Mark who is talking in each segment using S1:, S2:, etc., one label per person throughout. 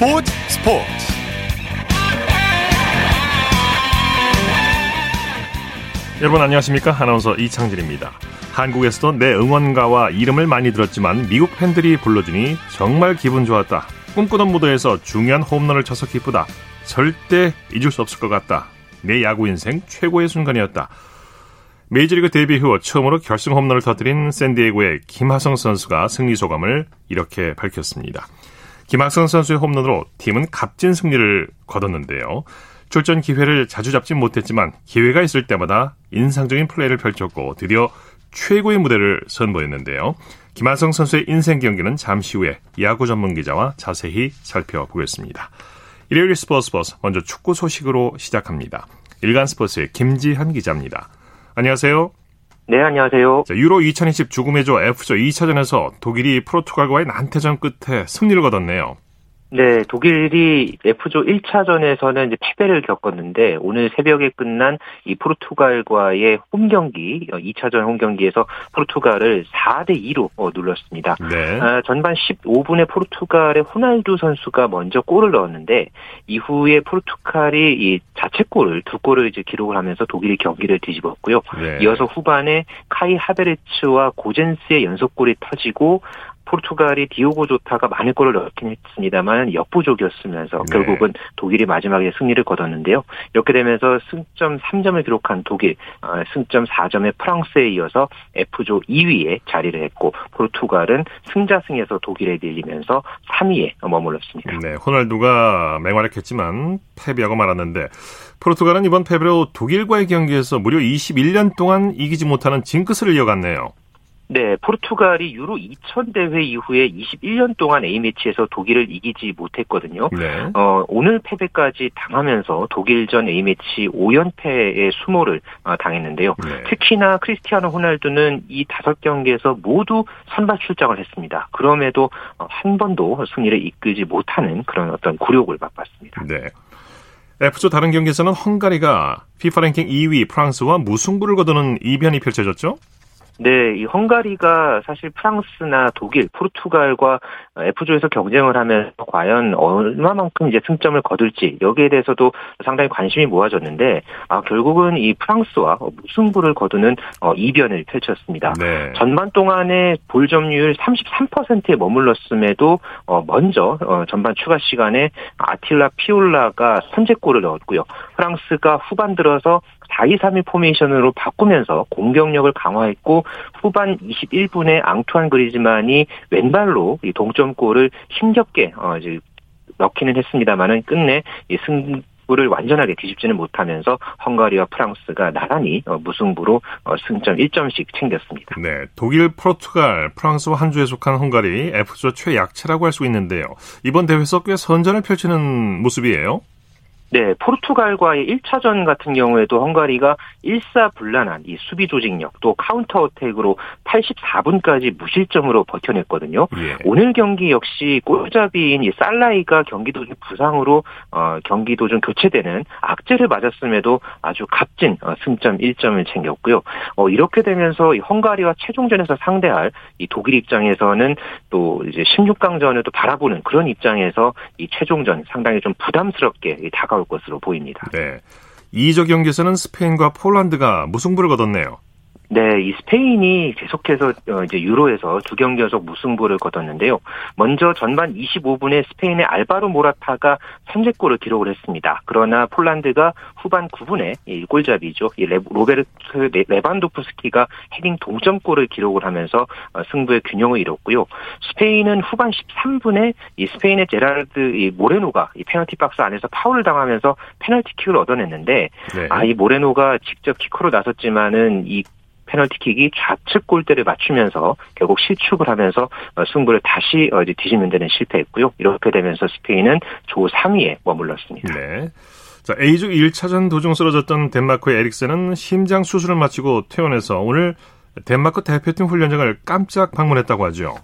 S1: 스포츠 스포츠. 여러분 안녕하십니까? 아나운서 이창진입니다. 한국에서도 내 응원가와 이름을 많이 들었지만 미국 팬들이 불러주니 정말 기분 좋았다. 꿈꾸던 무대에서 중요한 홈런을 쳐서 기쁘다. 절대 잊을 수 없을 것 같다. 내 야구 인생 최고의 순간이었다. 메이저리그 데뷔 후 처음으로 결승 홈런을 터뜨린 샌디에고의 김하성 선수가 승리 소감을 이렇게 밝혔습니다. 김학성 선수의 홈런으로 팀은 값진 승리를 거뒀는데요. 출전 기회를 자주 잡진 못했지만 기회가 있을 때마다 인상적인 플레이를 펼쳤고 드디어 최고의 무대를 선보였는데요. 김하성 선수의 인생 경기는 잠시 후에 야구 전문 기자와 자세히 살펴보겠습니다. 일요일 스포츠 버스 먼저 축구 소식으로 시작합니다. 일간 스포츠의 김지한 기자입니다. 안녕하세요.
S2: 네, 안녕하세요.
S1: 자, 유로 2020 죽음의 조 F조 2차전에서 독일이 포르투갈과의 난태전 끝에 승리를 거뒀네요.
S2: 네, 독일이 F조 1차전에서는 이제 패배를 겪었는데 오늘 새벽에 끝난 이 포르투갈과의 홈 경기 2차전 홈 경기에서 포르투갈을 4대 2로 어, 눌렀습니다. 네. 아, 전반 15분에 포르투갈의 호날두 선수가 먼저 골을 넣었는데 이후에 포르투갈이 이 자책골을 두 골을 이제 기록을 하면서 독일이 경기를 뒤집었고요. 네. 이어서 후반에 카이 하베르츠와 고젠스의 연속골이 터지고 포르투갈이 디오고 조타가 많은 골을 넣긴 했습니다만 역부족이었으면서 네. 결국은 독일이 마지막에 승리를 거뒀는데요. 이렇게 되면서 승점 3점을 기록한 독일, 어, 승점 4점의 프랑스에 이어서 F조 2위에 자리를 했고 포르투갈은 승자승에서 독일에 밀리면서 3위에 머물렀습니다.
S1: 네, 호날두가 맹활약했지만 패배하고 말았는데 포르투갈은 이번 패배로 독일과의 경기에서 무려 21년 동안 이기지 못하는 징크스를 이어갔네요.
S2: 네, 포르투갈이 유로 2000 대회 이후에 21년 동안 A매치에서 독일을 이기지 못했거든요. 네. 어, 오늘 패배까지 당하면서 독일전 A매치 5연패의 수모를 어, 당했는데요. 네. 특히나 크리스티아노 호날두는 이 다섯 경기에서 모두 선발 출장을 했습니다. 그럼에도 어, 한 번도 승리를 이끌지 못하는 그런 어떤 굴욕을 맛봤습니다.
S1: 네. F조 다른 경기에서는 헝가리가 피파 랭킹 2위 프랑스와 무승부를 거두는 이변이 펼쳐졌죠?
S2: 네, 이 헝가리가 사실 프랑스나 독일, 포르투갈과 F조에서 경쟁을 하면 과연 얼마만큼 이제 승점을 거둘지 여기에 대해서도 상당히 관심이 모아졌는데 아, 결국은 이 프랑스와 무승부를 거두는 어, 이변을 펼쳤습니다. 네. 전반 동안에 볼 점유율 33%에 머물렀음에도 어, 먼저 어, 전반 추가 시간에 아틸라 피올라가 선제골을 넣었고요. 프랑스가 후반 들어서 4-2-3-1 포메이션으로 바꾸면서 공격력을 강화했고 후반 21분에 앙투안 그리즈만이 왼발로 이 동점골을 힘겹게 어 이제 넣기는 했습니다만은 끝내 이 승. 부를 완전하게 뒤집지는 못하면서 헝가리와 프랑스가 나란히 어, 무승부로 어, 승점 1점씩 챙겼습니다.
S1: 네, 독일, 포르투갈, 프랑스와 한 주에 속한 헝가리 F조 최약체라고 할 수 있는데요. 이번 대회에서 꽤 선전을 펼치는 모습이에요.
S2: 네, 포르투갈과의 1차전 같은 경우에도 헝가리가 일사불란한 이 수비 조직력 또 counter attack으로 84분까지 무실점으로 버텨냈거든요. 예. 오늘 경기 역시 골잡이인 이 살라이가 경기 도중 부상으로 어, 경기 도중 교체되는 악재를 맞았음에도 아주 값진 어, 승점 1점을 챙겼고요. 어, 이렇게 되면서 이 헝가리와 최종전에서 상대할 이 독일 입장에서는 또 이제 16강전을 또 바라보는 그런 입장에서 이 최종전 상당히 좀 부담스럽게 다가올 나올 것으로 보입니다.
S1: 네. E조 경기에서는 스페인과 폴란드가 무승부를 거뒀네요.
S2: 네, 이 스페인이 계속해서 어, 이제 유로에서 두 경기 연속 무승부를 거뒀는데요. 먼저 전반 25분에 스페인의 알바로 모라타가 선제골을 기록을 했습니다. 그러나 폴란드가 후반 9분에 이 골잡이죠. 이 로베르트 레반도프스키가 헤딩 동점골을 기록을 하면서 어, 승부의 균형을 이뤘고요. 스페인은 후반 13분에 이 스페인의 제라르드 이 모레노가 이 페널티 박스 안에서 파울을 당하면서 페널티킥을 얻어냈는데 네. 아이 모레노가 직접 키커로 나섰지만은 이 페널티킥이 좌측 골대를 맞추면서 결국 실축을 하면서 어, 승부를 다시 어, 뒤집는 데는 실패했고요. 이렇게 되면서 스페인은 조 3위에 머물렀습니다. 네.
S1: 자, A조 1차전 도중 쓰러졌던 덴마크의 에릭센은 심장 수술을 마치고 퇴원해서 오늘 덴마크 대표팀 훈련장을 깜짝 방문했다고 하죠.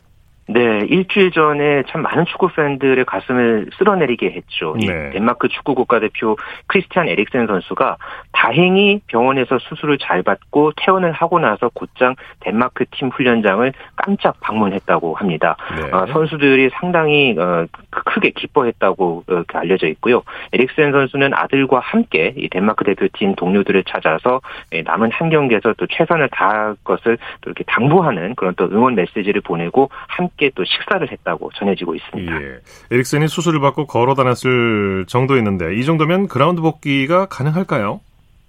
S2: 네, 일주일 전에 참 많은 축구 팬들의 가슴을 쓸어내리게 했죠. 네. 덴마크 축구 국가대표 크리스티안 에릭센 선수가 다행히 병원에서 수술을 잘 받고 퇴원을 하고 나서 곧장 덴마크 팀 훈련장을 깜짝 방문했다고 합니다. 네. 어, 선수들이 상당히 어, 크게 기뻐했다고 어, 알려져 있고요. 에릭센 선수는 아들과 함께 이 덴마크 대표팀 동료들을 찾아서 예, 남은 한 경기에서 또 최선을 다할 것을 또 이렇게 당부하는 그런 또 응원 메시지를 보내고 함께 함께 또 식사를 했다고 전해지고 있습니다.
S1: 예. 에릭슨이 수술을 받고 걸어 다녔을 정도였는데 이 정도면 그라운드 복귀가 가능할까요?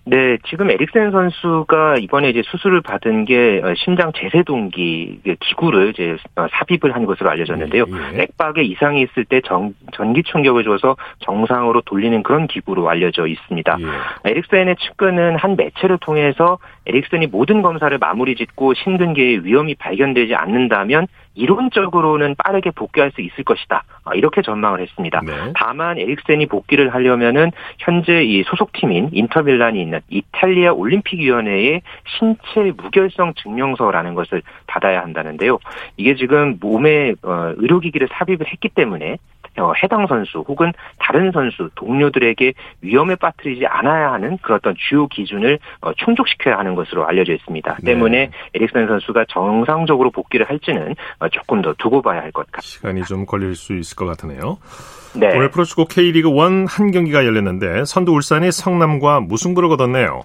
S2: 네, 지금 에릭센 선수가 이번에 이제 수술을 받은 게 어, 심장 제세동기 기구를 이제 어, 삽입을 한 것으로 알려졌는데요. 예, 예. 맥박에 이상이 있을 때 정, 전기 충격을 줘서 정상으로 돌리는 그런 기구로 알려져 있습니다. 예. 에릭센의 측근은 한 매체를 통해서 에릭슨이 모든 검사를 마무리 짓고 심근계의 위험이 발견되지 않는다면 이론적으로는 빠르게 복귀할 수 있을 것이다. 어, 이렇게 전망을 했습니다. 네. 다만 에릭센이 복귀를 하려면은 현재 이 소속팀인 인터밀란이 있는 이탈리아 올림픽위원회의 신체 무결성 증명서라는 것을 받아야 한다는데요. 이게 지금 몸에 어, 의료기기를 삽입을 했기 때문에 어, 해당 선수 혹은 다른 선수 동료들에게 위험에 빠뜨리지 않아야 하는 그런 어떤 주요 기준을 어, 충족시켜야 하는 것으로 알려져 있습니다. 네. 때문에 에릭슨 선수가 정상적으로 복귀를 할지는 어, 조금 더 두고 봐야 할 것 같습니다.
S1: 시간이 좀 걸릴 수 있을 것 같으네요. 네. 오늘 프로축구 K리그 1 한 경기가 열렸는데 선두 울산이 성남과 무승부를 거뒀네요.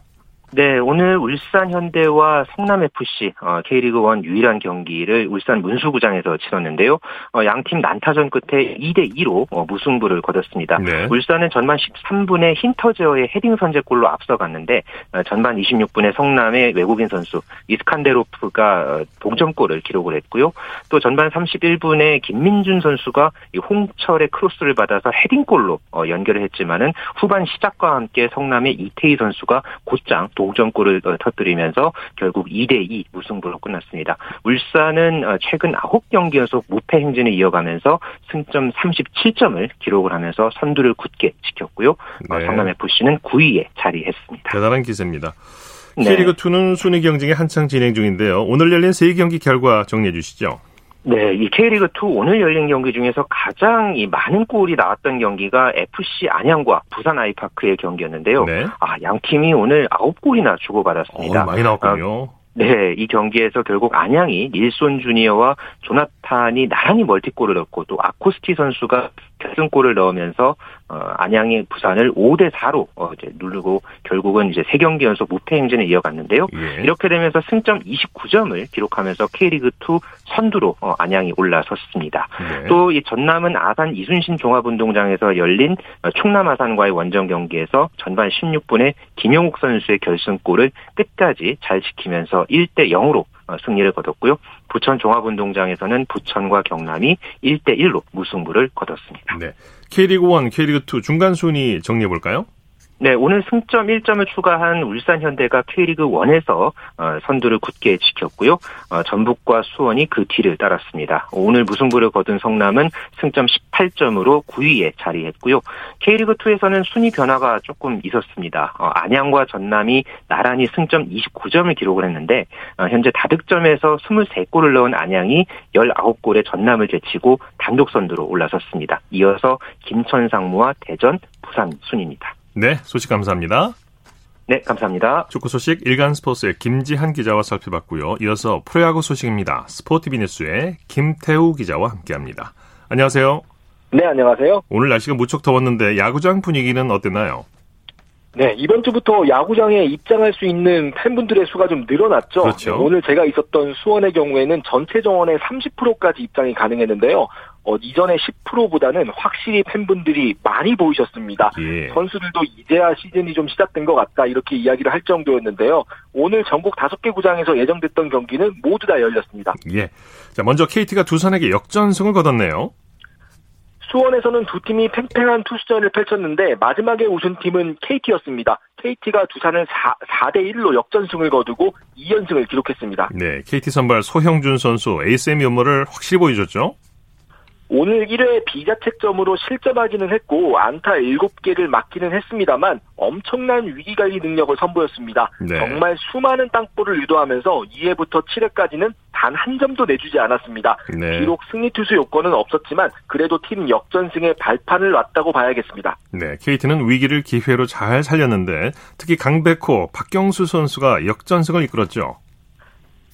S2: 네, 오늘 울산 현대와 성남 FC 어, K리그 1 유일한 경기를 울산 문수구장에서 치렀는데요. 어, 양팀 난타전 끝에 2대 2로 어, 무승부를 거뒀습니다. 네. 울산은 전반 13분에 힌터제어의 헤딩 선제골로 앞서갔는데 어, 전반 26분에 성남의 외국인 선수 이스칸데로프가 어, 동점골을 기록을 했고요. 또 전반 31분에 김민준 선수가 홍철의 크로스를 받아서 헤딩골로 어, 연결을 했지만은 후반 시작과 함께 성남의 이태희 선수가 곧장 동점골을 어, 터뜨리면서 결국 2대2 무승부로 끝났습니다. 울산은 어, 최근 9경기 연속 무패 행진을 이어가면서 승점 37점을 기록을 하면서 선두를 굳게 지켰고요. 어, 네. 성남FC는 9위에 자리했습니다.
S1: 대단한 기세입니다. 네. K리그2는 순위 경쟁이 한창 진행 중인데요. 오늘 열린 3경기 결과 정리해 주시죠.
S2: 네, 이 K리그 2 오늘 열린 경기 중에서 가장 이 많은 골이 나왔던 경기가 FC 안양과 부산 아이파크의 경기였는데요. 네. 아, 양 팀이 오늘 9골이나 주고받았습니다.
S1: 어, 많이 나왔군요. 아,
S2: 네, 이 경기에서 결국 안양이 닐손 주니어와 조나탄이 나란히 멀티골을 넣고 또 아코스티 선수가 결승골을 넣으면서 어, 안양이 부산을 5대 4로 어, 이제 누르고 결국은 이제 세 경기 연속 무패 행진에 이어갔는데요. 예. 이렇게 되면서 승점 29점을 기록하면서 K리그 2 선두로 어, 안양이 올라섰습니다. 네. 또이 전남은 아산 이순신 종합운동장에서 열린 어, 충남 아산과의 원정 경기에서 전반 16분에 김영욱 선수의 결승골을 끝까지 잘 지키면서 1대 0으로 어, 승리를 거뒀고요. 부천 종합운동장에서는 부천과 경남이 1대 1로 무승부를 거뒀습니다.
S1: 네. K리그 1, K리그 2 중간 순위 정리해 볼까요?
S2: 네, 오늘 승점 1점을 추가한 울산 현대가 K리그 1에서 어, 선두를 굳게 지켰고요. 어, 전북과 수원이 그 뒤를 따랐습니다. 오늘 무승부를 거둔 성남은 승점 18점으로 9위에 자리했고요. K리그 2에서는 순위 변화가 조금 있었습니다. 어, 안양과 전남이 나란히 승점 29점을 기록을 했는데 현재 다득점에서 23골을 넣은 안양이 19골의 전남을 제치고 단독 선두로 올라섰습니다. 이어서 김천 상무와 대전, 부산 순입니다.
S1: 네, 소식 감사합니다.
S2: 네, 감사합니다.
S1: 축구 소식 일간 스포츠의 김지한 기자와 살펴봤고요. 이어서 프로야구 소식입니다. 스포티비 뉴스의 김태우 기자와 함께합니다. 안녕하세요.
S3: 네, 안녕하세요.
S1: 오늘 날씨가 무척 더웠는데 야구장 분위기는 어땠나요?
S3: 네, 이번 주부터 야구장에 입장할 수 있는 팬분들의 수가 좀 늘어났죠.
S1: 그렇죠.
S3: 오늘 제가 있었던 수원의 경우에는 전체 정원의 30%까지 입장이 가능했는데요. 어, 이전의 10%보다는 확실히 팬분들이 많이 보이셨습니다. 예. 선수들도 이제야 시즌이 좀 시작된 것 같다 이렇게 이야기를 할 정도였는데요. 오늘 전국 5개 구장에서 예정됐던 경기는 모두 다 열렸습니다.
S1: 예. 자, 먼저 KT가 두산에게 역전승을 거뒀네요.
S3: 수원에서는 두 팀이 팽팽한 투수전을 펼쳤는데 마지막에 우승 팀은 KT였습니다. KT가 두산을 4, 4대 1로 역전승을 거두고 2연승을 기록했습니다.
S1: 네, KT 선발 소형준 선수 에이스의 면모를 확실히 보여줬죠.
S3: 오늘 1회 비자책점으로 실점하기는 했고 안타 7개를 맞기는 했습니다만 엄청난 위기관리 능력을 선보였습니다. 네. 정말 수많은 땅볼을 유도하면서 2회부터 7회까지는 단 한 점도 내주지 않았습니다. 네. 비록 승리 투수 요건은 없었지만 그래도 팀 역전승에 발판을 놨다고 봐야겠습니다.
S1: 네, KT는 위기를 기회로 잘 살렸는데 특히 강백호, 박경수 선수가 역전승을 이끌었죠.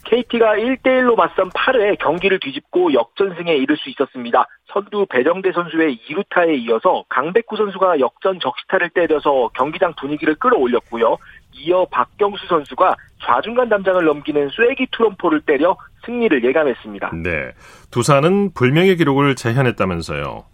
S3: KT가 1대1로 맞선 8회 경기를 뒤집고 역전승에 이를 수 있었습니다. 선두 배정대 선수의 2루타에 이어서 강백구 선수가 역전 적시타를 때려서 경기장 분위기를 끌어올렸고요. 이어 박경수 선수가 좌중간 담장을 넘기는 쐐기 투런포를 때려 승리를 예감했습니다.
S1: 네. 두산은 불명예 기록을 재현했다면서요.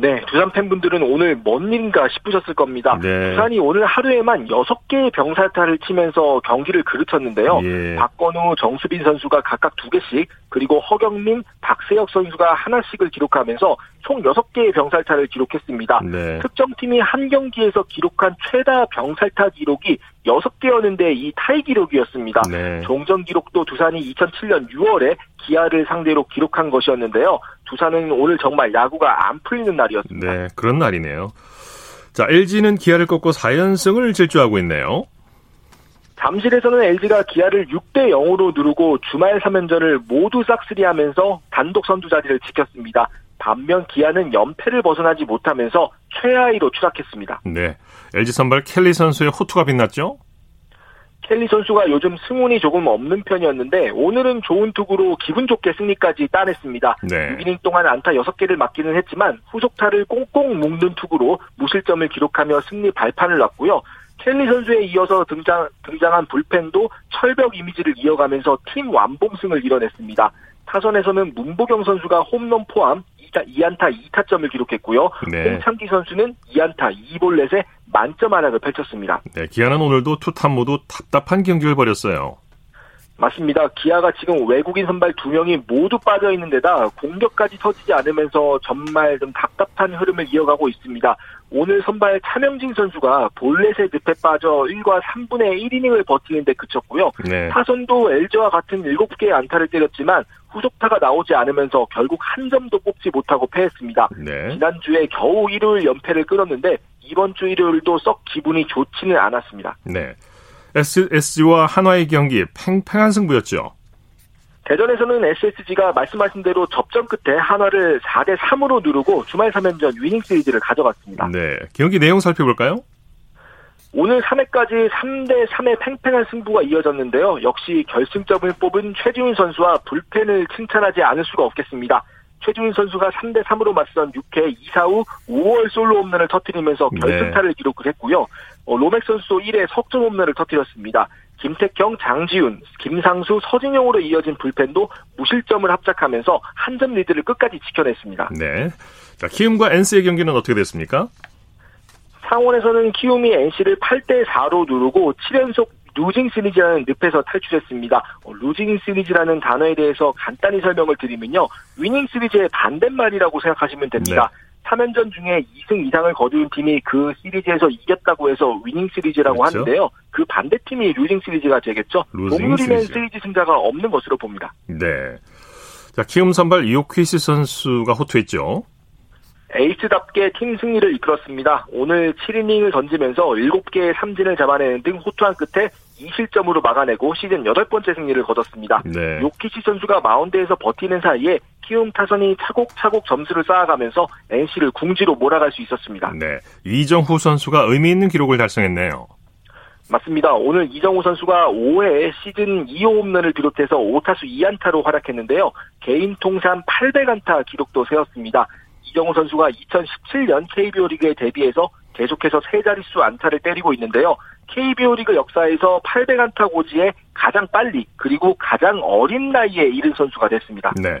S3: 네, 두산 팬분들은 오늘 뭔 일인가 싶으셨을 겁니다. 네. 두산이 오늘 하루에만 6개의 병살타를 치면서 경기를 그르쳤는데요. 예. 박건우, 정수빈 선수가 각각 2개씩 그리고 허경민, 박세혁 선수가 하나씩을 기록하면서 총 6개의 병살타를 기록했습니다. 네. 특정팀이 한 경기에서 기록한 최다 병살타 기록이 6개였는데 이 타이 기록이었습니다. 네. 종전 기록도 두산이 2007년 6월에 기아를 상대로 기록한 것이었는데요. 두산은 오늘 정말 야구가 안 풀리는 날이었습니다.
S1: 네, 그런 날이네요. 자, LG는 기아를 꺾고 4연승을 질주하고 있네요.
S3: 잠실에서는 LG가 기아를 6대 0으로 누르고 주말 3연전을 모두 싹쓸이하면서 단독 선두 자리를 지켰습니다. 반면 기아는 연패를 벗어나지 못하면서 최하위로 추락했습니다.
S1: 네. LG 선발 켈리 선수의 호투가 빛났죠?
S3: 켈리 선수가 요즘 승운이 조금 없는 편이었는데 오늘은 좋은 투구로 기분 좋게 승리까지 따냈습니다. 네. 6이닝 동안 안타 6개를 맞기는 했지만 후속타를 꽁꽁 묶는 투구로 무실점을 기록하며 승리 발판을 놨고요. 켈리 선수에 이어서 등장, 등장한 불펜도 철벽 이미지를 이어가면서 팀 완봉승을 이뤄냈습니다. 타선에서는 문보경 선수가 홈런 포함 2안타 2타점을 기록했고요. 네. 홍창기 선수는 2안타 2볼넷에 만점 하나를 펼쳤습니다.
S1: 네, 기아는 오늘도 투탑 모두 답답한 경기를 벌였어요.
S3: 맞습니다. 기아가 지금 외국인 선발 두 명이 모두 빠져 있는 데다 공격까지 터지지 않으면서 정말 좀 답답한 흐름을 이어가고 있습니다. 오늘 선발 차명진 선수가 볼넷의 늪에 빠져 1과 3분의 1이닝을 버티는데 그쳤고요. 네. 타선도 LG와 같은 7개의 안타를 때렸지만 후속타가 나오지 않으면서 결국 한 점도 뽑지 못하고 패했습니다. 네. 지난주에 겨우 일요일 연패를 끊었는데 이번 주 일요일도 썩 기분이 좋지는 않았습니다.
S1: 네. SSG와 한화의 경기 팽팽한 승부였죠.
S3: 대전에서는 SSG가 말씀하신 대로 접전 끝에 한화를 4대 3으로 누르고 주말 3연전 위닝 시리즈를 가져갔습니다.
S1: 네. 경기 내용 살펴볼까요?
S3: 오늘 3회까지 3대 3의 팽팽한 승부가 이어졌는데요. 역시 결승점을 뽑은 최지훈 선수와 불펜을 칭찬하지 않을 수가 없겠습니다. 최지훈 선수가 3대 3으로 맞선 6회 2사 후 5월 솔로 홈런을 터뜨리면서 네. 결승타를 네. 기록을 했고요. 어, 로맥 선수도 1회 석점 홈런을 터뜨렸습니다. 김택형, 장지훈, 김상수, 서진용으로 이어진 불펜도 무실점을 합작하면서 한 점 리드를 끝까지 지켜냈습니다.
S1: 네. 자, 키움과 NC의 경기는 어떻게 됐습니까?
S3: 창원에서는 키움이 NC를 8대 4로 누르고 7연속 losing series라는 늪에서 탈출했습니다. 어, losing series라는 단어에 대해서 간단히 설명을 드리면요. winning series의 반대말이라고 생각하시면 됩니다. 네. 3연전 중에 2승 이상을 거둔 팀이 그 시리즈에서 이겼다고 해서 winning series라고 그렇죠? 하는데요. 그 반대팀이 losing series가 되겠죠. 동률이면 시리즈 승자가 없는 것으로 봅니다.
S1: 네. 자, 키움 선발 이오퀴스 선수가 호투했죠.
S3: 에이스답게 팀 승리를 이끌었습니다. 오늘 7이닝을 던지면서 7개의 삼진을 잡아내는 등 호투한 끝에 2실점으로 막아내고 시즌 8번째 승리를 거뒀습니다. 네. 요키시 선수가 마운드에서 버티는 사이에 키움 타선이 차곡차곡 점수를 쌓아가면서 NC를 궁지로 몰아갈 수 있었습니다.
S1: 네. 이정후 선수가 의미 있는 기록을 달성했네요.
S3: 맞습니다. 오늘 이정후 선수가 5회 시즌 2호 홈런을 비롯해서 5타수 2안타로 활약했는데요. 개인 통산 800안타 기록도 세웠습니다. 이정후 선수가 2017년 KBO 리그에 데뷔해서 계속해서 세 자릿수 안타를 때리고 있는데요. KBO 리그 역사에서 800안타 고지에 가장 빨리 그리고 가장 어린 나이에 이른 선수가 됐습니다.
S1: 네.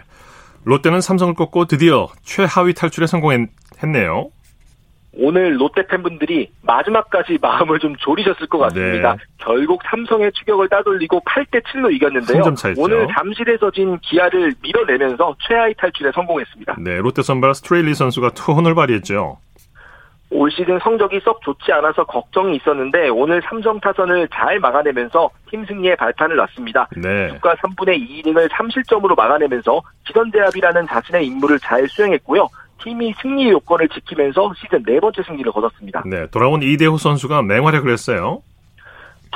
S1: 롯데는 삼성을 꺾고 드디어 최하위 탈출에 성공했네요.
S3: 오늘 롯데 팬분들이 마지막까지 마음을 좀 졸이셨을 것 같습니다. 네. 결국 삼성의 추격을 따돌리고 8대 7로 이겼는데요. 오늘 잠실에서 진 기아를 밀어내면서 최하위 탈출에 성공했습니다.
S1: 네, 롯데 선발 스트레일리 선수가 투혼을 발휘했죠.
S3: 올 시즌 성적이 썩 좋지 않아서 걱정이 있었는데 오늘 삼성 타선을 잘 막아내면서 팀 승리에 발판을 놨습니다. 네. 6과 3분의 2이닝을 3실점으로 막아내면서 기선제압이라는 자신의 임무를 잘 수행했고요. 팀이 승리 요건을 지키면서 시즌 네 번째 승리를 거뒀습니다.
S1: 네, 돌아온 이대호 선수가 맹활약을 했어요.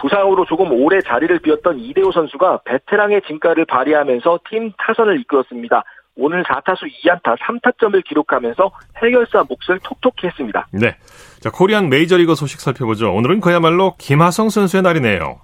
S3: 부상으로 조금 오래 자리를 비웠던 이대호 선수가 베테랑의 진가를 발휘하면서 팀 타선을 이끌었습니다. 오늘 4타수 2안타 3타점을 기록하면서 해결사 몫을 톡톡히 했습니다.
S1: 네. 자, 코리안 메이저리그 소식 살펴보죠. 오늘은 그야말로 김하성 선수의 날이네요.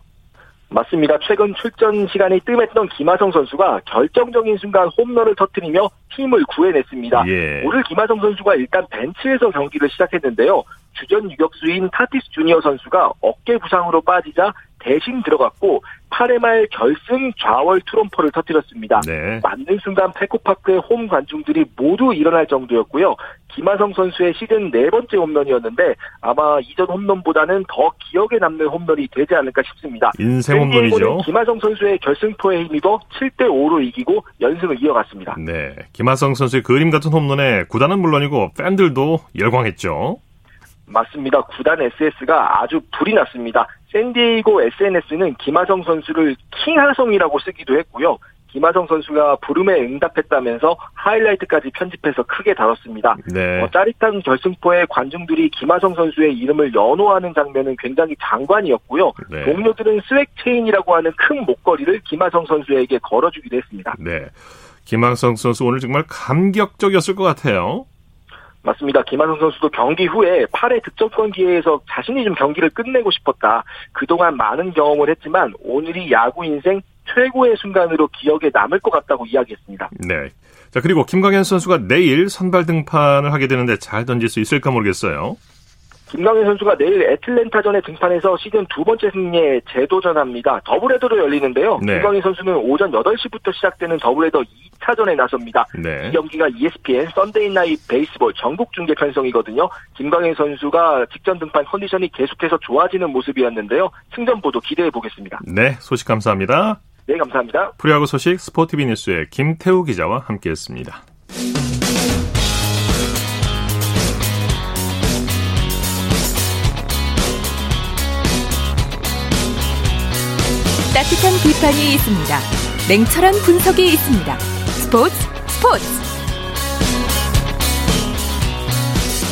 S3: 맞습니다. 최근 출전 시간이 뜸했던 김하성 선수가 결정적인 순간 홈런을 터뜨리며 팀을 구해냈습니다. 예. 오늘 김하성 선수가 일단 벤치에서 경기를 시작했는데요. 주전 유격수인 타티스 주니어 선수가 어깨 부상으로 빠지자 대신 들어갔고 8회 말 결승 좌월 투런포를 터뜨렸습니다. 네. 맞는 순간 페코파크의 홈 관중들이 모두 일어날 정도였고요. 김하성 선수의 시즌 네 번째 홈런이었는데 아마 이전 홈런보다는 더 기억에 남는 홈런이 되지 않을까 싶습니다.
S1: 인생 홈런이죠.
S3: 김하성 선수의 결승포에 힘입어 7대 5로 이기고 연승을 이어갔습니다.
S1: 네, 김하성 선수의 그림 같은 홈런에 구단은 물론이고 팬들도 열광했죠.
S3: 맞습니다. 구단 SNS가 아주 불이 났습니다. 샌디에이고 SNS는 김하성 선수를 king하성이라고 쓰기도 했고요. 김하성 선수가 부름에 응답했다면서 하이라이트까지 편집해서 크게 다뤘습니다. 네. 어, 짜릿한 결승포에 관중들이 김하성 선수의 이름을 연호하는 장면은 굉장히 장관이었고요. 네. 동료들은 swag chain이라고 하는 큰 목걸이를 김하성 선수에게 걸어주기도 했습니다.
S1: 네. 김하성 선수 오늘 정말 감격적이었을 것 같아요.
S3: 맞습니다. 김한성 선수도 경기 후에 8회 득점권 기회에서 자신이 좀 경기를 끝내고 싶었다. 그동안 많은 경험을 했지만 오늘이 야구 인생 최고의 순간으로 기억에 남을 것 같다고 이야기했습니다.
S1: 네. 자, 그리고 김광현 선수가 내일 선발 등판을 하게 되는데 잘 던질 수 있을까 모르겠어요.
S3: 김광현 선수가 내일 애틀랜타전에 등판해서 시즌 두 번째 승리에 재도전합니다. 더블헤더로 열리는데요. 네. 김광현 선수는 오전 8시부터 시작되는 더블헤더 2차전에 나섭니다. 네. 이 경기가 ESPN Sunday Night Baseball 전국 중계 편성이거든요. 김광현 선수가 직전 등판 컨디션이 계속해서 좋아지는 모습이었는데요. 승전보도 기대해 보겠습니다.
S1: 네, 소식 감사합니다.
S3: 네, 감사합니다.
S1: 프로야구 소식 스포티비 뉴스의 김태우 기자와 함께했습니다.
S4: 따뜻한 비판이 있습니다. 냉철한 분석이 있습니다. 스포츠 스포츠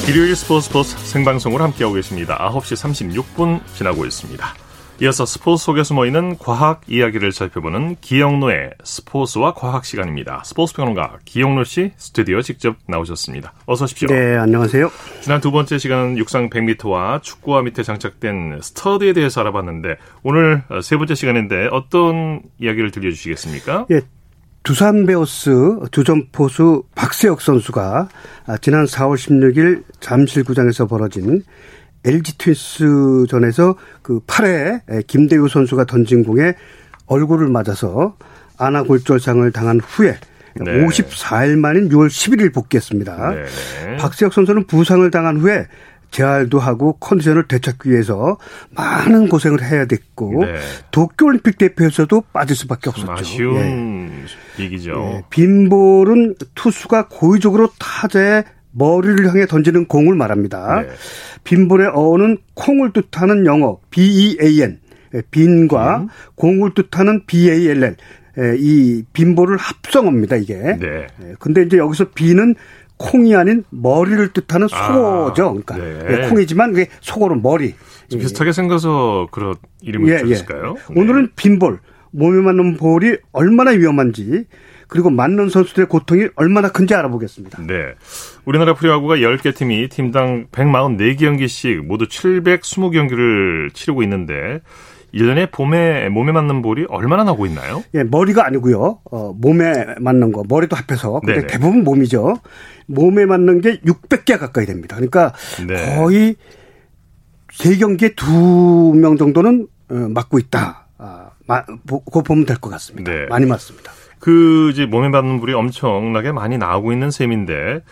S1: 일요일 스포츠 스포츠 생방송으로 함께하고 계십니다. 9시 36분 지나고 있습니다. 이어서 스포츠 속에 숨어 있는 과학 이야기를 살펴보는 기영노의 스포츠와 과학 시간입니다. 스포츠 평론가 기영노 씨 스튜디오 직접 나오셨습니다. 어서 오십시오.
S5: 네, 안녕하세요.
S1: 지난 두 번째 시간은 육상 100m와 축구화 밑에 장착된 스터드에 대해서 알아봤는데 오늘 세 번째 시간인데 어떤 이야기를 들려주시겠습니까?
S5: 예, 두산 베어스 두점포수 박세혁 선수가 지난 4월 16일 잠실구장에서 벌어진 LG 트윈스전에서 그 8회 김대우 선수가 던진 공에 얼굴을 맞아서 아나골절상을 당한 후에 네. 54일 만인 6월 11일 복귀했습니다. 네. 박세혁 선수는 부상을 당한 후에 재활도 하고 컨디션을 되찾기 위해서 많은 고생을 해야 됐고 네. 도쿄올림픽 대표에서도 빠질 수밖에 없었죠.
S1: 아쉬운 예. 얘기죠. 예.
S5: 빈볼은 투수가 고의적으로 타자의 머리를 향해 던지는 공을 말합니다. 네. 빈볼의 어는 콩을 뜻하는 영어 B-E-A-N 빈과 음. 공을 뜻하는 B-A-L-L 이 빈볼을 합성어입니다 이게. 네. 근데 이제 여기서 비는 콩이 아닌 머리를 뜻하는 소어죠. 아, 그러니까 네. 네. 콩이지만 그게 속어로 머리.
S1: 비슷하게 생겨서 그런 이름을 예, 지었을까요?
S5: 예. 오늘은 빈볼 몸에 맞는 볼이 얼마나 위험한지 그리고 맞는 선수들의 고통이 얼마나 큰지 알아보겠습니다.
S1: 네. 우리나라 프로야구가 10개 팀이 팀당 144경기씩 모두 720경기를 치르고 있는데 1년에 봄에 몸에 맞는 볼이 얼마나 나오고 있나요?
S5: 예, 머리가 아니고요. 어, 몸에 맞는 거, 머리도 합해서. 근데 네네. 대부분 몸이죠. 몸에 맞는 게 600개 가까이 됩니다. 그러니까 네. 거의 3경기에 2명 정도는 어, 맞고 있다. 아, 마, 고 보면 될 것 같습니다. 네. 많이 맞습니다.
S1: 그 이제 몸에 받는 불이 엄청나게 많이 나오고 있는 셈인데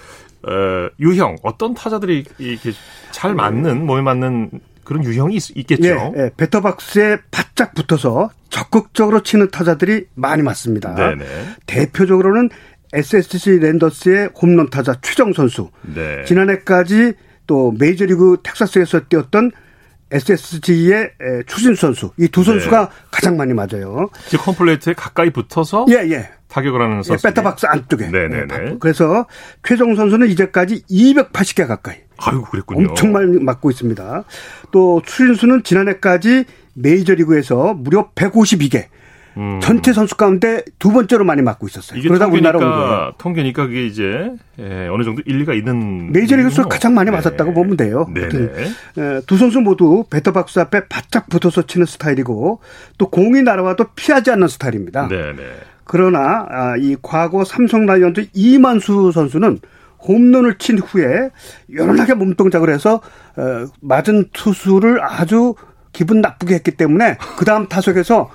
S1: 어, 유형 어떤 타자들이 이렇게 잘 맞는 몸에 맞는 그런 유형이 있, 겠죠 예,
S5: 예, 배터박스에 바짝 붙어서 적극적으로 치는 타자들이 많이 맞습니다. 네네. 대표적으로는 SSC 랜더스의 홈런 타자 최정 선수. 네. 지난해까지 또 메이저리그 텍사스에서 뛰었던 SSG의 추신 선수 이 두 선수가 네. 가장 많이 맞아요.
S1: 즉 홈플레이트에 가까이 붙어서 예, 예. 타격을 하는 선수.
S5: 예, 배터박스 안쪽에. 네네네. 예, 그래서 최종 선수는 이제까지 280개 가까이.
S1: 아이고 그랬군요.
S5: 엄청 많이 맞고 있습니다. 또 추신수는 지난해까지 메이저리그에서 무려 152개. 음. 전체 선수 가운데 두 번째로 많이 맞고 있었어요.
S1: 그러다 우리나라 통계니까 그게 이제 예, 어느 정도 일리가 있는
S5: 메이저리그에서 가장 많이 네. 맞았다고 보면 돼요. 네. 예, 두 선수 모두 배터 박스 앞에 바짝 붙어서 치는 스타일이고 또 공이 날아와도 피하지 않는 스타일입니다. 네네. 그러나 아, 이 과거 삼성 라이온즈 이만수 선수는 홈런을 친 후에 연하게 몸동작을 해서 어, 맞은 투수를 아주 기분 나쁘게 했기 때문에 그 다음 타석에서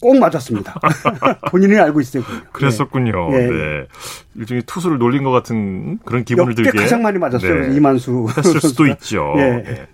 S5: 꼭 맞았습니다. 본인이 알고 있어요.
S1: 그랬었군요. 네. 네. 일종의 투수를 놀린 것 같은 그런 기분을 들게.
S5: 가장 많이 맞았어요. 네. 이만수.
S1: 했을 수도 있죠. 네. 네.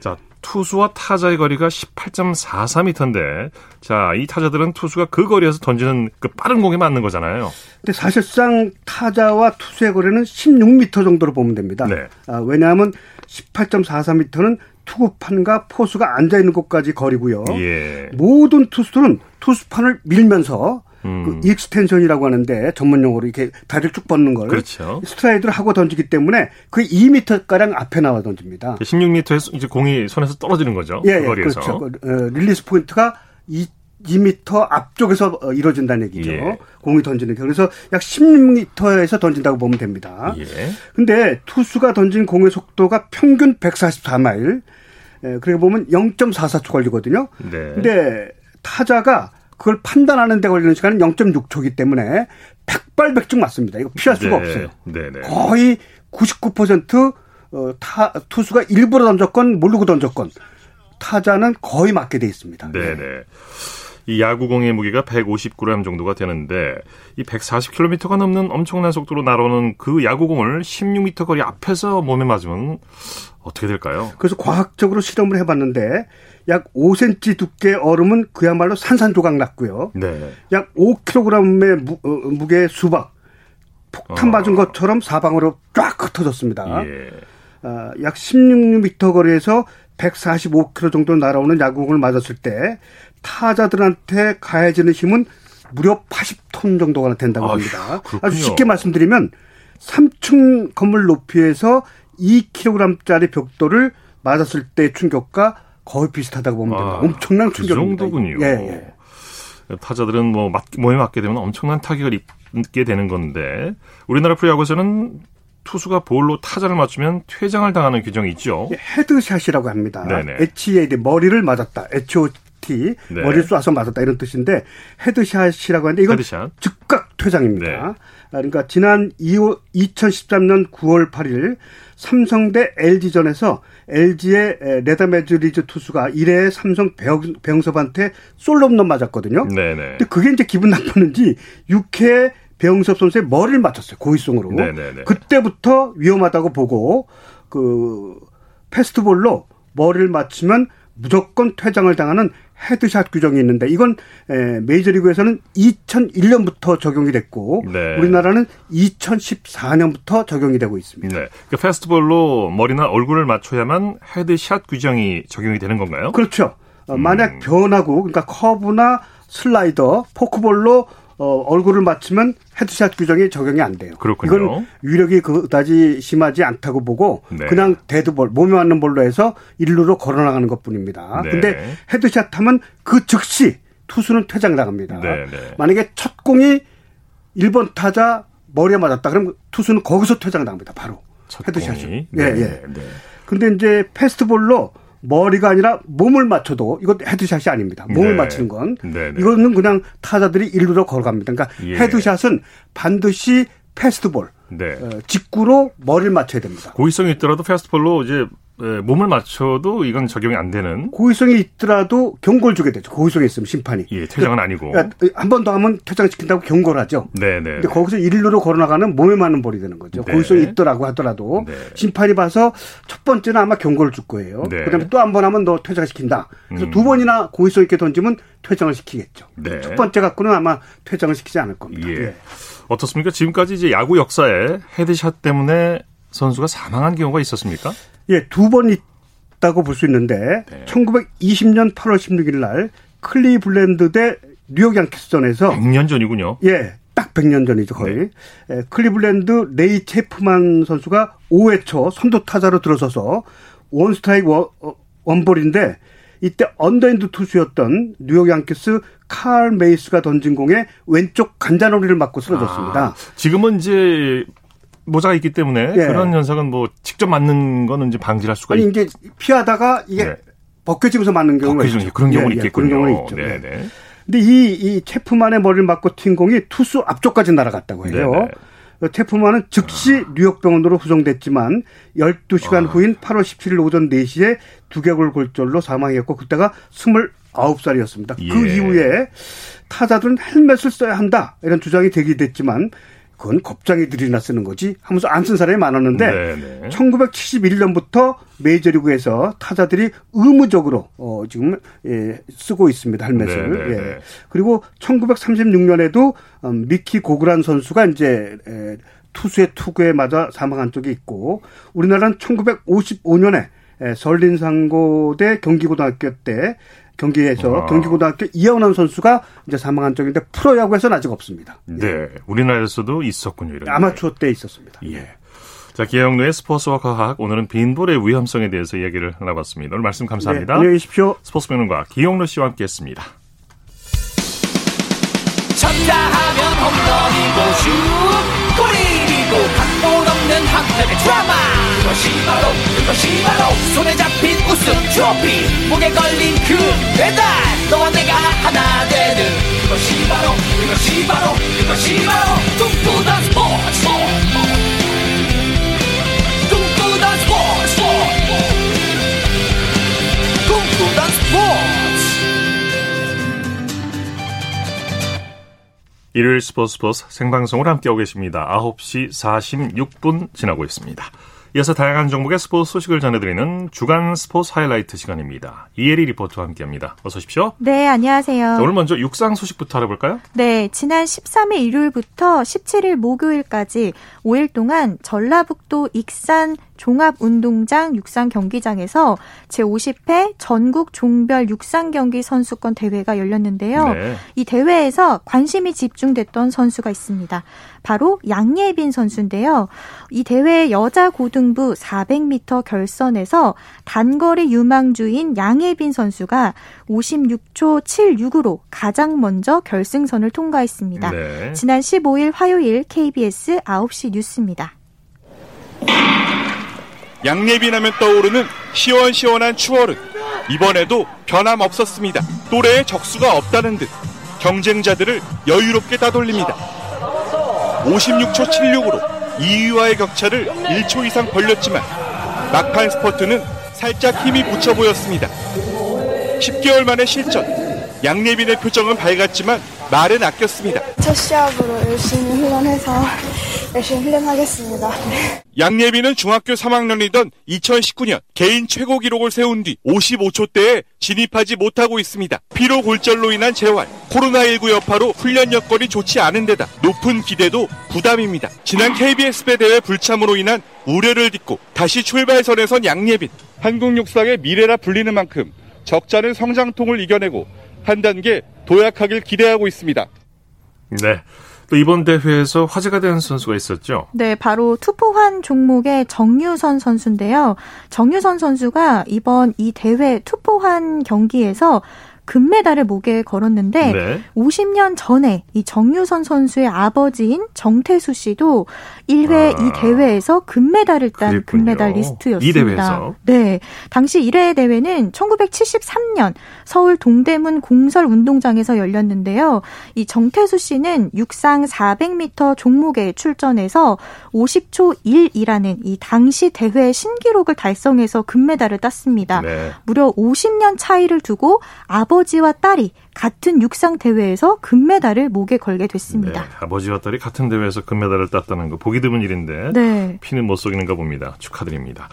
S1: 자, 투수와 타자의 거리가 18.44m인데, 자, 이 타자들은 투수가 그 거리에서 던지는 그 빠른 공에 맞는 거잖아요.
S5: 근데 사실상 타자와 투수의 거리는 16m 정도로 보면 됩니다. 네. 아, 왜냐하면 18.44m는 투구판과 포수가 앉아 있는 곳까지 거리고요. 예. 모든 투수들은 투수판을 밀면서 음. 그 extension이라고 하는데 전문 용어로 이렇게 다리를 쭉 뻗는 걸 그렇죠. 스트라이드를 하고 던지기 때문에 그 2m 가량 앞에 나와 던집니다.
S1: 16m에서 이제 공이 손에서 떨어지는 거죠. 예, 그 거리에서.
S5: 그렇죠. 그, 어, release point가 2 2m 앞쪽에서 어, 이루어진다는 얘기죠. 예. 공이 던지는 게. 그래서 약 10m에서 던진다고 보면 됩니다. 예. 근데 투수가 던진 공의 속도가 평균 144마일. 예, 그렇게 보면 0.44초 걸리거든요. 네. 근데 타자가 그걸 판단하는 데 걸리는 시간은 0.6초이기 때문에 백발백중 맞습니다. 이거 피할 수가 네. 없어요. 네. 네. 거의 99% 어, 타, 투수가 일부러 던졌건 모르고 던졌건 타자는 거의 맞게 돼 있습니다.
S1: 네네. 네. 이 야구공의 무게가 150g 정도가 되는데 이 140km가 넘는 엄청난 속도로 날아오는 그 야구공을 16m 거리 앞에서 몸에 맞으면 어떻게 될까요?
S5: 그래서 과학적으로 실험을 해봤는데 약 5cm 두께 얼음은 그야말로 산산조각 났고요. 네. 약 5kg의 무, 어, 무게의 수박 폭탄 맞은 어. 것처럼 사방으로 쫙 흩어졌습니다. 예. 어, 약 16m 거리에서 145km 정도 날아오는 야구공을 맞았을 때 타자들한테 가해지는 힘은 무려 80톤 정도가 된다고 합니다. 아주 쉽게 말씀드리면 3층 건물 높이에서 2kg짜리 벽돌을 맞았을 때 충격과 거의 비슷하다고 보면 됩니다. 아, 엄청난 그 충격입니다.
S1: 그 정도군요. 예, 예. 타자들은 뭐 맞, 몸에 맞게 되면 엄청난 타격을 입게 되는 건데 우리나라 프로야구에서는 투수가 볼로 타자를 맞추면 퇴장을 당하는 규정이 있죠.
S5: 예, headshot이라고 합니다. 네네. head 머리를 맞았다. shot 네. 머리를 쏴서 맞았다 이런 뜻인데 headshot이라고 하는데 이건 headshot. 즉각 퇴장입니다. 네. 그러니까 지난 2013년 9월 8일 삼성 대 LG전에서 LG의 레다메즈 리즈 투수가 1회 삼성 배영섭한테 솔로홈런 맞았거든요. 네네. 근데 그게 이제 기분 나빴는지 6회 배영섭 선수의 머리를 맞췄어요. 고의성으로. 네네네. 그때부터 위험하다고 보고 그 fastball로 머리를 맞추면 무조건 퇴장을 당하는 headshot 규정이 있는데 이건 메이저리그에서는 2001년부터 적용이 됐고 네. 우리나라는 2014년부터 적용이 되고 있습니다. 네.
S1: 그 fastball로 머리나 얼굴을 맞춰야만 headshot 규정이 적용이 되는 건가요?
S5: 그렇죠. 어, 음. 만약 변화구 그러니까 커브나 슬라이더, 포크볼로 어, 얼굴을 맞추면 headshot 규정이 적용이 안 돼요.
S1: 그렇군요.
S5: 이건 위력이 그다지 심하지 않다고 보고 네. 그냥 데드볼 몸에 맞는 볼로 해서 일루로 걸어나가는 것뿐입니다. 네. 근데 headshot 하면 그 즉시 투수는 퇴장당합니다. 네, 네. 만약에 첫 공이 1번 타자 머리에 맞았다 그러면 투수는 거기서 퇴장당합니다. 바로 headshot이. 예, 네, 예. 네. 근데 이제 패스트볼로 머리가 아니라 몸을 맞춰도 이것 헤드샷이 아닙니다. 몸을 네. 맞추는 건 네, 네. 이거는 그냥 타자들이 일루로 걸어갑니다. 그러니까 예. 헤드샷은 반드시 패스트볼 네. 어, 직구로 머리를 맞춰야 됩니다.
S1: 고의성이 있더라도 패스트볼로 이제 예, 몸을 맞춰도 이건 적용이 안 되는.
S5: 고의성이 있더라도 경고를 주게 되죠. 고의성이 있으면 심판이.
S1: 예, 퇴장은 그, 아니고.
S5: 한번 더 하면 퇴장시킨다고 경고를 하죠. 네, 네. 근데 거기서 일루로 걸어나가는 몸에 맞는 볼이 되는 거죠. 네. 고의성이 있더라고 하더라도 네. 심판이 봐서 첫 번째는 아마 경고를 줄 거예요. 네. 그다음에 또 한 번 하면 너 퇴장시킨다. 그래서 음. 두 번이나 고의성 있게 던지면 퇴장을 시키겠죠. 네. 첫 번째 갖고는 아마 퇴장을 시키지 않을 겁니다. 예.
S1: 예. 어떻습니까? 지금까지 이제 야구 역사에 headshot 때문에 선수가 사망한 경우가 있었습니까?
S5: 예, 두 번 있다고 볼 수 있는데 네. 1920년 8월 16일 날 클리블랜드 대 뉴욕 양키스전에서
S1: 100년 전이군요.
S5: 예. 딱 100년 전이죠, 거의. 네. 예, 클리블랜드 레이 체프만 선수가 5회 초 선두 타자로 들어서서 원 스트라이크 원, 어, 원볼인데 이때 언더핸드 투수였던 뉴욕 양키스 칼 메이스가 던진 공에 왼쪽 관자놀이를 맞고 쓰러졌습니다. 아,
S1: 지금은 이제 모자가 있기 때문에 예. 그런 현상은 뭐 직접 맞는 거는 이제 방지할 수가
S5: 아니 있... 이제 피하다가 이게 네. 벗겨지면서 맞는 경우가 있죠.
S1: 그런 경우는 예, 예 있겠군요.
S5: 그런 경우는 있죠. 네네. 네. 근데 이, 이 체프만의 머리를 맞고 튄 공이 투수 앞쪽까지 날아갔다고 해요. 네네. 체프만은 즉시 아. 뉴욕 병원으로 후송됐지만 12시간 아. 후인 8월 17일 오전 4시에 두개골 골절로 사망했고 그때가 29살이었습니다. 그 예. 그 이후에 타자들은 헬멧을 써야 한다 이런 주장이 되기됐지만 그건 겁장이들이나 쓰는 거지 하면서 안 쓴 사람이 많았는데 네네. 1971년부터 메이저리그에서 타자들이 의무적으로 어 지금 예, 쓰고 있습니다 헬멧을. 예. 그리고 1936년에도 음, 미키 고그란 선수가 이제 에, 투수의 투구에 맞아 사망한 적이 있고 우리나라는 1955년에 설린상고대 경기고등학교 때 경기에서 아. 경기고등학교 이영남 선수가 이제 사망한 적인데 프로야구에서는 아직 없습니다.
S1: 네, 예. 우리나라에서도 있었군요. 이런
S5: 아마추어 때 있었습니다.
S1: 예. 자, 기영루의 스포츠와 과학 오늘은 빈볼의 위험성에 대해서 이야기를 나눠봤습니다. 오늘 말씀 감사합니다.
S5: 네, 안녕히 계십시오.
S1: 스포츠 평론가 기영루 씨와 함께했습니다.
S6: 쳤다 하면 홈런이고 슛 한편의 드라마. 그것이 바로 그것이 바로 손에 잡힌 우승 트로피. 목에 걸린 그 배달. 너와 내가 하나 되는 그것이 바로 그것이 바로 그것이 바로
S1: 일요일 스포츠 스포츠 생방송을 함께하고 계십니다. 9시 46분 지나고 있습니다. 이어서 다양한 종목의 스포츠 소식을 전해드리는 주간 스포츠 하이라이트 시간입니다. 이혜리 리포터와 함께합니다. 어서 오십시오.
S7: 네, 안녕하세요.
S1: 자, 오늘 먼저 육상 소식부터 알아볼까요?
S7: 네, 지난 13일 일요일부터 17일 목요일까지 5일 동안 전라북도 익산 종합운동장 육상 경기장에서 제50회 전국 종별 육상 경기 선수권 대회가 열렸는데요. 네. 이 대회에서 관심이 집중됐던 선수가 있습니다. 바로 양예빈 선수인데요. 이 대회 여자 고등부 400m 결선에서 단거리 유망주인 양예빈 선수가 56초 76으로 가장 먼저 결승선을 통과했습니다. 네. 지난 15일 화요일 KBS 9시 뉴스입니다.
S8: 양예빈 하면 떠오르는 시원시원한 추월은 이번에도 변함없었습니다. 또래의 적수가 없다는 듯 경쟁자들을 여유롭게 따돌립니다. 56초 76으로 2위와의 격차를 1초 이상 벌렸지만 막판 스퍼트는 살짝 힘이 붙여 보였습니다. 10개월 만의 실전. 양예빈의 표정은 밝았지만 말은 아꼈습니다.
S9: 첫 시합으로 열심히 훈련해서 열심히 훈련하겠습니다. 네.
S8: 양예빈은 중학교 3학년이던 2019년 개인 최고 기록을 세운 뒤 55초대에 진입하지 못하고 있습니다. 피로 골절로 인한 재활, 코로나19 여파로 훈련 여건이 좋지 않은 데다 높은 기대도 부담입니다. 지난 KBS배 대회 불참으로 인한 우려를 딛고 다시 출발선에 선 양예빈. 한국 육상의 미래라 불리는 만큼 적잖은 성장통을 이겨내고 한 단계 도약하길 기대하고 있습니다.
S1: 네. 또 이번 대회에서 화제가 된 선수가 있었죠.
S7: 네, 바로 투포환 종목의 정유선 선수인데요. 정유선 선수가 이번 이 대회 투포환 경기에서 금메달을 목에 걸었는데 네. 50년 전에 이 정유선 선수의 아버지인 정태수 씨도 1회 아, 이 대회에서 금메달을 딴 그랬군요. 금메달 리스트였습니다. 이
S1: 대회에서?
S7: 네. 당시 1회 대회는 1973년 서울 동대문 공설 운동장에서 열렸는데요. 이 정태수 씨는 육상 400m 종목에 출전해서 50초 1이라는 이 당시 대회 신기록을 달성해서 금메달을 땄습니다. 네. 무려 50년 차이를 두고 아버 아버지와 딸이 같은 육상 대회에서 금메달을 목에 걸게 됐습니다. 네,
S1: 아버지와 딸이 같은 대회에서 금메달을 땄다는 거 보기 드문 일인데 네. 피는 못 속이는가 봅니다. 축하드립니다.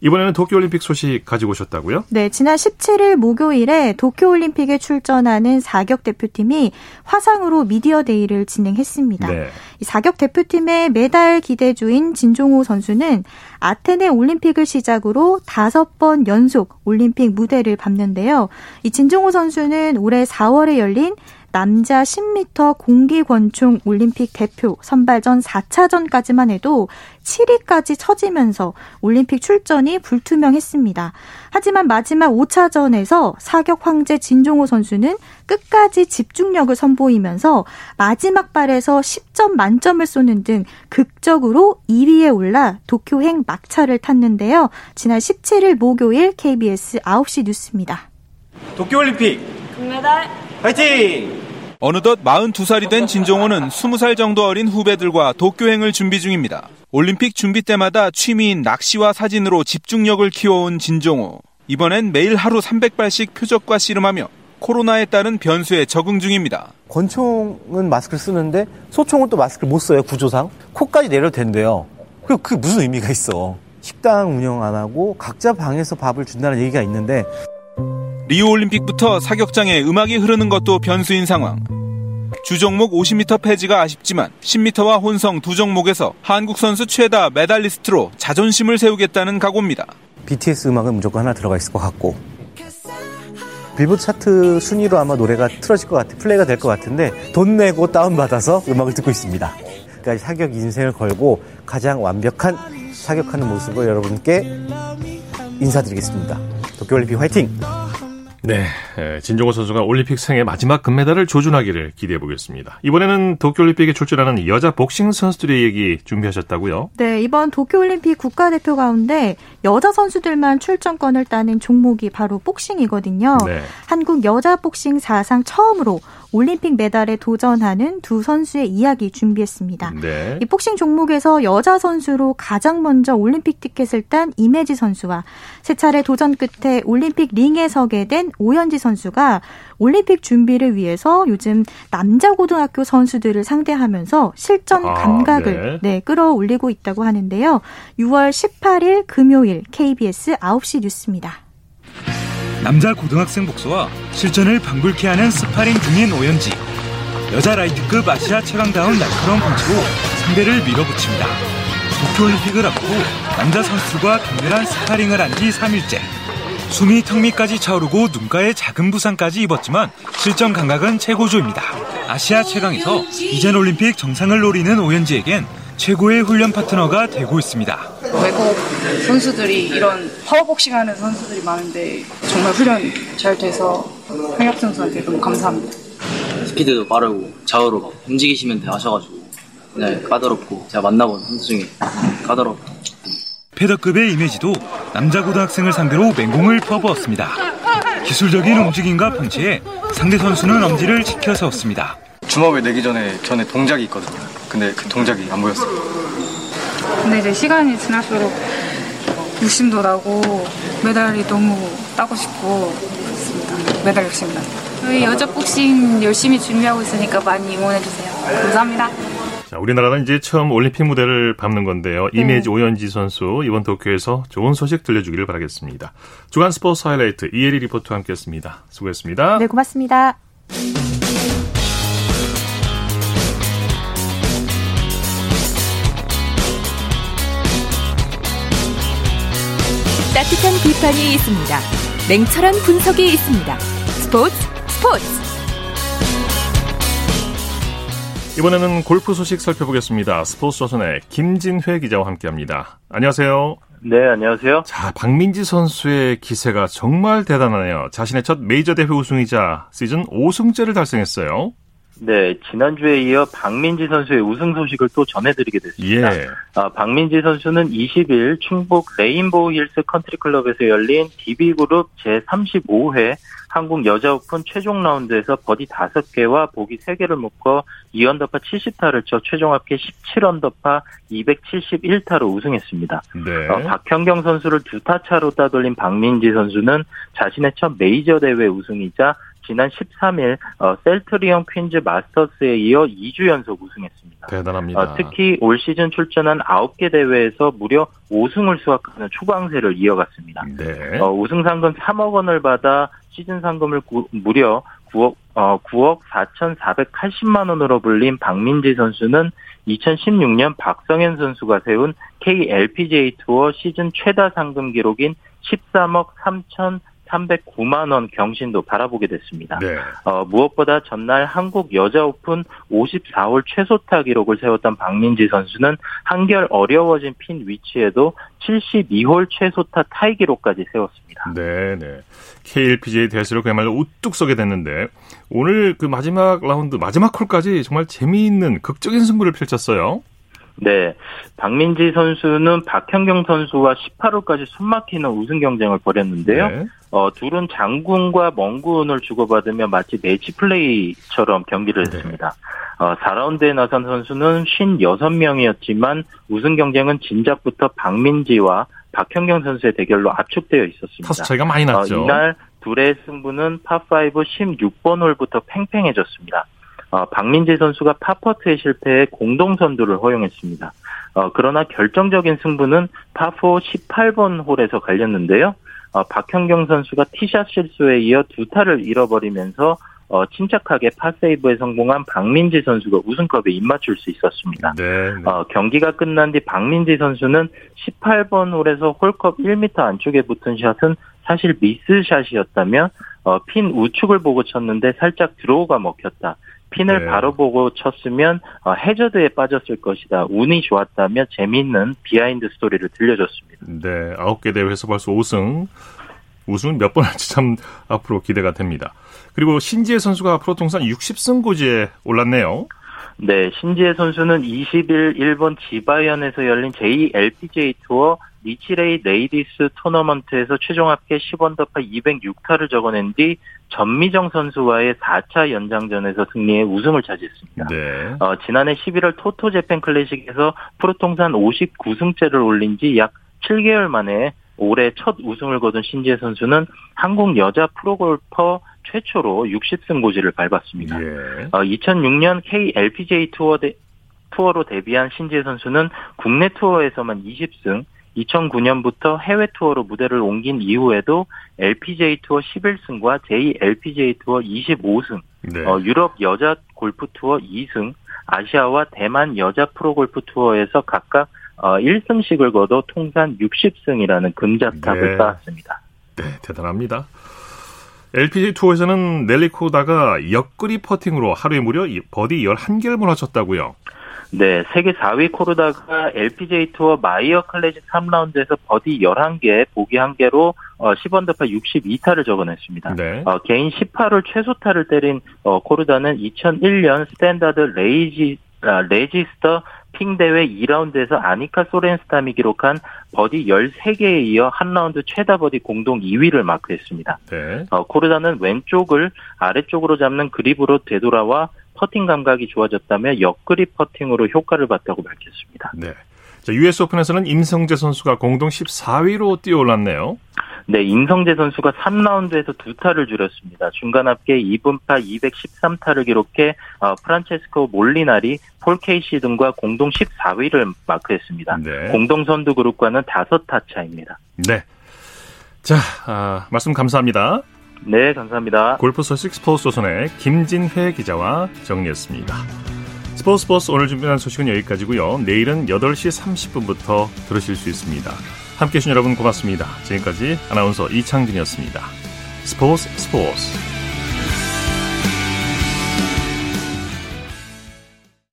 S1: 이번에는 도쿄올림픽 소식 가지고 오셨다고요?
S7: 네, 지난 17일 목요일에 도쿄올림픽에 출전하는 사격 대표팀이 화상으로 미디어 데이를 진행했습니다. 네. 이 사격 대표팀의 메달 기대주인 진종호 선수는 아테네 올림픽을 시작으로 다섯 번 연속 올림픽 무대를 밟는데요. 이 진종호 선수는 올해 4월에 열린 남자 10m 공기 권총 올림픽 대표 선발전 4차전까지만 해도 7위까지 처지면서 올림픽 출전이 불투명했습니다. 하지만 마지막 5차전에서 사격 황제 진종호 선수는 끝까지 집중력을 선보이면서 마지막 발에서 10점 만점을 쏘는 등 극적으로 2위에 올라 도쿄행 막차를 탔는데요. 지난 17일 목요일 KBS 9시 뉴스입니다.
S10: 도쿄올림픽 금메달 화이팅!
S8: 어느덧 42살이 된 진종호는 20살 정도 어린 후배들과 도쿄행을 준비 중입니다. 올림픽 준비 때마다 취미인 낚시와 사진으로 집중력을 키워온 진종호. 이번엔 매일 하루 300발씩 표적과 씨름하며 코로나에 따른 변수에 적응 중입니다.
S10: 권총은 마스크를 쓰는데 소총은 또 마스크를 못 써요, 구조상. 코까지 내려도 된대요. 그, 그 무슨 의미가 있어. 식당 운영 안 하고 각자 방에서 밥을 준다는 얘기가 있는데
S8: 리우 올림픽부터 사격장에 음악이 흐르는 것도 변수인 상황. 주 종목 50m 폐지가 아쉽지만 10m와 혼성 두 종목에서 한국 선수 최다 메달리스트로 자존심을 세우겠다는 각오입니다.
S10: BTS 음악은 무조건 하나 들어가 있을 것 같고 빌보드 차트 순위로 아마 노래가 틀어질 것 같아 플레이가 될 것 같은데 돈 내고 다운받아서 음악을 듣고 있습니다. 그러니까 사격 인생을 걸고 가장 완벽한 사격하는 모습을 여러분께 인사드리겠습니다. 도쿄올림픽 화이팅!
S1: 네, 진종호 선수가 올림픽 생애 마지막 금메달을 조준하기를 기대해 보겠습니다. 이번에는 도쿄올림픽에 출전하는 여자 복싱 선수들의 얘기 준비하셨다고요?
S7: 네, 이번 도쿄올림픽 국가대표 가운데 여자 선수들만 출전권을 따는 종목이 바로 복싱이거든요. 네. 한국 여자 복싱 사상 처음으로 올림픽 메달에 도전하는 두 선수의 이야기 준비했습니다. 네. 이 복싱 종목에서 여자 선수로 가장 먼저 올림픽 티켓을 딴 이매지 선수와 세 차례 도전 끝에 올림픽 링에 서게 된 오현지 선수가 올림픽 준비를 위해서 요즘 남자 고등학교 선수들을 상대하면서 실전 아, 감각을 네. 네, 끌어올리고 있다고 하는데요. 6월 18일 금요일 KBS 9시 뉴스입니다.
S11: 남자 고등학생 복수와 실전을 방불케 하는 스파링 중인 오연지. 여자 라이트급 아시아 최강다운 날카로운 펀치로 상대를 밀어붙입니다. 도쿄올림픽을 앞두고 남자 선수들과 격렬한 스파링을 한 지 3일째. 숨이 턱 밑까지 차오르고 눈가에 작은 부상까지 입었지만 실전 감각은 최고조입니다. 아시아 최강에서 이젠 올림픽 정상을 노리는 오연지에겐 최고의 훈련 파트너가 되고 있습니다.
S12: 외국 선수들이 이런 파워복싱 하는 선수들이 많은데 정말 훈련 잘 돼서 황혁 선수한테 너무 감사합니다.
S13: 스피드도 빠르고 좌우로 움직이시면 돼 하셔가지고 네, 까다롭고 제가 만나본 선수 중에 까다롭고
S11: 패더급의 이미지도 남자 고등학생을 상대로 맹공을 퍼부었습니다. 기술적인 움직임과 펀치에 상대 선수는 엄지를 지켜 세웠습니다.
S14: 주먹을 내기 전에 전에 동작이 있거든요. 근데 그 동작이 안 보였어요.
S12: 근데 이제 시간이 지날수록 욕심도 나고 메달이 너무 따고 싶고 그렇습니다. 메달 욕심 나. 저희 여자 복싱 열심히 준비하고 있으니까 많이 응원해 주세요. 감사합니다.
S1: 자, 우리나라는 이제 처음 올림픽 무대를 밟는 건데요. 네. 이메지 오연지 선수 이번 도쿄에서 좋은 소식 들려주기를 바라겠습니다. 주간 스포츠 하이라이트 이혜리 리포터와 함께했습니다. 수고했습니다.
S7: 네, 고맙습니다.
S4: 따뜻한 비판이 있습니다. 냉철한 분석이 있습니다. 스포츠 스포츠
S1: 이번에는 골프 소식 살펴보겠습니다. 스포츠 조선의 김진회 기자와 함께합니다. 안녕하세요.
S15: 네, 안녕하세요.
S1: 자, 박민지 선수의 기세가 정말 대단하네요. 자신의 첫 메이저 대회 우승이자 시즌 5승째를 달성했어요.
S15: 네, 지난주에 이어 박민지 선수의 우승 소식을 또 전해드리게 됐습니다. 예. 아, 박민지 선수는 20일 충북 레인보우 힐스 컨트리 클럽에서 열린 DB그룹 제35회 한국 여자 오픈 최종 라운드에서 버디 5개와 보기 3개를 묶어 2언더파 70타를 쳐 최종 합계 17언더파 271타로 우승했습니다. 네. 어, 박현경 선수를 두 타 차로 따돌린 박민지 선수는 자신의 첫 메이저 대회 우승이자 지난 13일 어, 셀트리온 퀸즈 마스터스에 이어 2주 연속 우승했습니다.
S1: 대단합니다.
S15: 어, 특히 올 시즌 출전한 9개 대회에서 무려 5승을 수확하는 초강세를 이어갔습니다.
S1: 네.
S15: 어, 우승 상금 3억 원을 받아 시즌 상금을 구, 무려 9억 어, 9억 4,480만 원으로 불린 박민지 선수는 2016년 박성현 선수가 세운 KLPGA 투어 시즌 최다 상금 기록인 13억 3천 309만 원 경신도 바라보게 됐습니다.
S1: 네.
S15: 어, 무엇보다 전날 한국 여자 오픈 54홀 최소타 기록을 세웠던 박민지 선수는 한결 어려워진 핀 위치에도 72홀 최소타 타이 기록까지 세웠습니다.
S1: 네, 네. KLPGA 대회를 그야말로 우뚝 서게 됐는데 오늘 그 마지막 라운드 마지막 홀까지 정말 재미있는 극적인 승부를 펼쳤어요.
S15: 네. 박민지 선수는 박현경 선수와 18호까지 숨막히는 우승 경쟁을 벌였는데요.
S1: 네.
S15: 어, 둘은 장군과 멍군을 주고받으며 마치 매치 플레이처럼 경기를
S1: 네.
S15: 했습니다. 어, 4라운드에 나선 선수는 56명이었지만 우승 경쟁은 진작부터 박민지와 박현경 선수의 대결로 압축되어 있었습니다.
S1: 타수 차이가 많이 났죠.
S15: 어, 이날 둘의 승부는 파5 16번 홀부터 팽팽해졌습니다. 어, 박민지 선수가 파퍼트에 실패해 공동 선두를 허용했습니다. 어, 그러나 결정적인 승부는 파4 18번 홀에서 갈렸는데요. 어, 박현경 선수가 티샷 실수에 이어 두 타를 잃어버리면서 어, 침착하게 파세이브에 성공한 박민지 선수가 우승컵에 입맞출 수 있었습니다.
S1: 네, 네.
S15: 어, 경기가 끝난 뒤 박민지 선수는 18번 홀에서 홀컵 1m 안쪽에 붙은 샷은 사실 미스샷이었다며 어, 핀 우측을 보고 쳤는데 살짝 draw가 먹혔다. 핀을
S1: 네.
S15: 바로 보고 쳤으면 어, 해저드에 빠졌을 것이다. 운이 좋았다며 재미있는 behind story를 들려줬습니다.
S1: 네, 아홉 개 대회에서 벌써 5승. 우승은 몇번 할지 참 앞으로 기대가 됩니다. 그리고 신지애 선수가 앞으로 통산 60승 고지에 올랐네요.
S15: 네, 신지애 선수는 20일 일본 지바현에서 열린 JLPGA 투어 니치레이 레이디스 토너먼트에서 최종 합계 10언더파 206타를 적어낸 뒤 전미정 선수와의 4차 연장전에서 승리해 우승을 차지했습니다.
S1: 네.
S15: 어, 지난해 11월 토토 재팬 클래식에서 프로 통산 59승째를 올린 지 약 7개월 만에 올해 첫 우승을 거둔 신지애 선수는 한국 여자 프로골퍼 최초로 60승 고지를 밟았습니다.
S1: 예.
S15: 어, 2006년 KLPGA 투어 대, 투어로 데뷔한 신지애 선수는 국내 투어에서만 20승, 2009년부터 해외 투어로 무대를 옮긴 이후에도 LPGA 투어 11승과 JLPGA 투어 25승,
S1: 네.
S15: 어, 유럽 여자 골프 투어 2승, 아시아와 대만 여자 프로 골프 투어에서 각각 어, 1승씩을 거둬 통산 60승이라는 금자탑을
S1: 네.
S15: 쌓았습니다.
S1: 네, 대단합니다. LPGA 투어에서는 넬리 코다가 역그립 퍼팅으로 하루에 무려 이 버디 11개를 몰아쳤다고요.
S15: 네, 세계 4위 코르다가 LPGA 투어 마이어 클래식 3라운드에서 버디 11개, 보기 1개로 어, 10언더파 62타를 적어냈습니다.
S1: 네.
S15: 어, 개인 18홀 최소타를 때린 어, 코르다는 2001년 스탠다드 레이지 아, 레지스터 핑 대회 2라운드에서 아니카 소렌스탐이 기록한 버디 13개에 이어 한 라운드 최다 버디 공동 2위를 마크했습니다.
S1: 네.
S15: 어, 코르다는 왼손을 아래쪽으로 잡는 그립으로 되돌아와 퍼팅 감각이 좋아졌다며 역그립 퍼팅으로 효과를 봤다고 밝혔습니다.
S1: 네. 자, US 오픈에서는 임성재 선수가 공동 14위로 뛰어올랐네요.
S15: 네, 임성재 선수가 3라운드에서 두 타를 줄였습니다. 중간 합계 이븐파 213타를 기록해 어, 프란체스코 몰리나리, 폴 케이시 등과 공동 14위를 마크했습니다.
S1: 네.
S15: 공동 선두 그룹과는 5타 차입니다.
S1: 네. 자, 아, 말씀 감사합니다.
S15: 네, 감사합니다.
S1: 골프 소식 스포츠 조선의 김진회 기자와 정리했습니다. 스포츠 스포츠 오늘 준비한 소식은 여기까지고요. 내일은 8시 30분부터 들으실 수 있습니다. 함께해 주신 여러분 고맙습니다. 지금까지 아나운서 이창진이었습니다. 스포츠 스포츠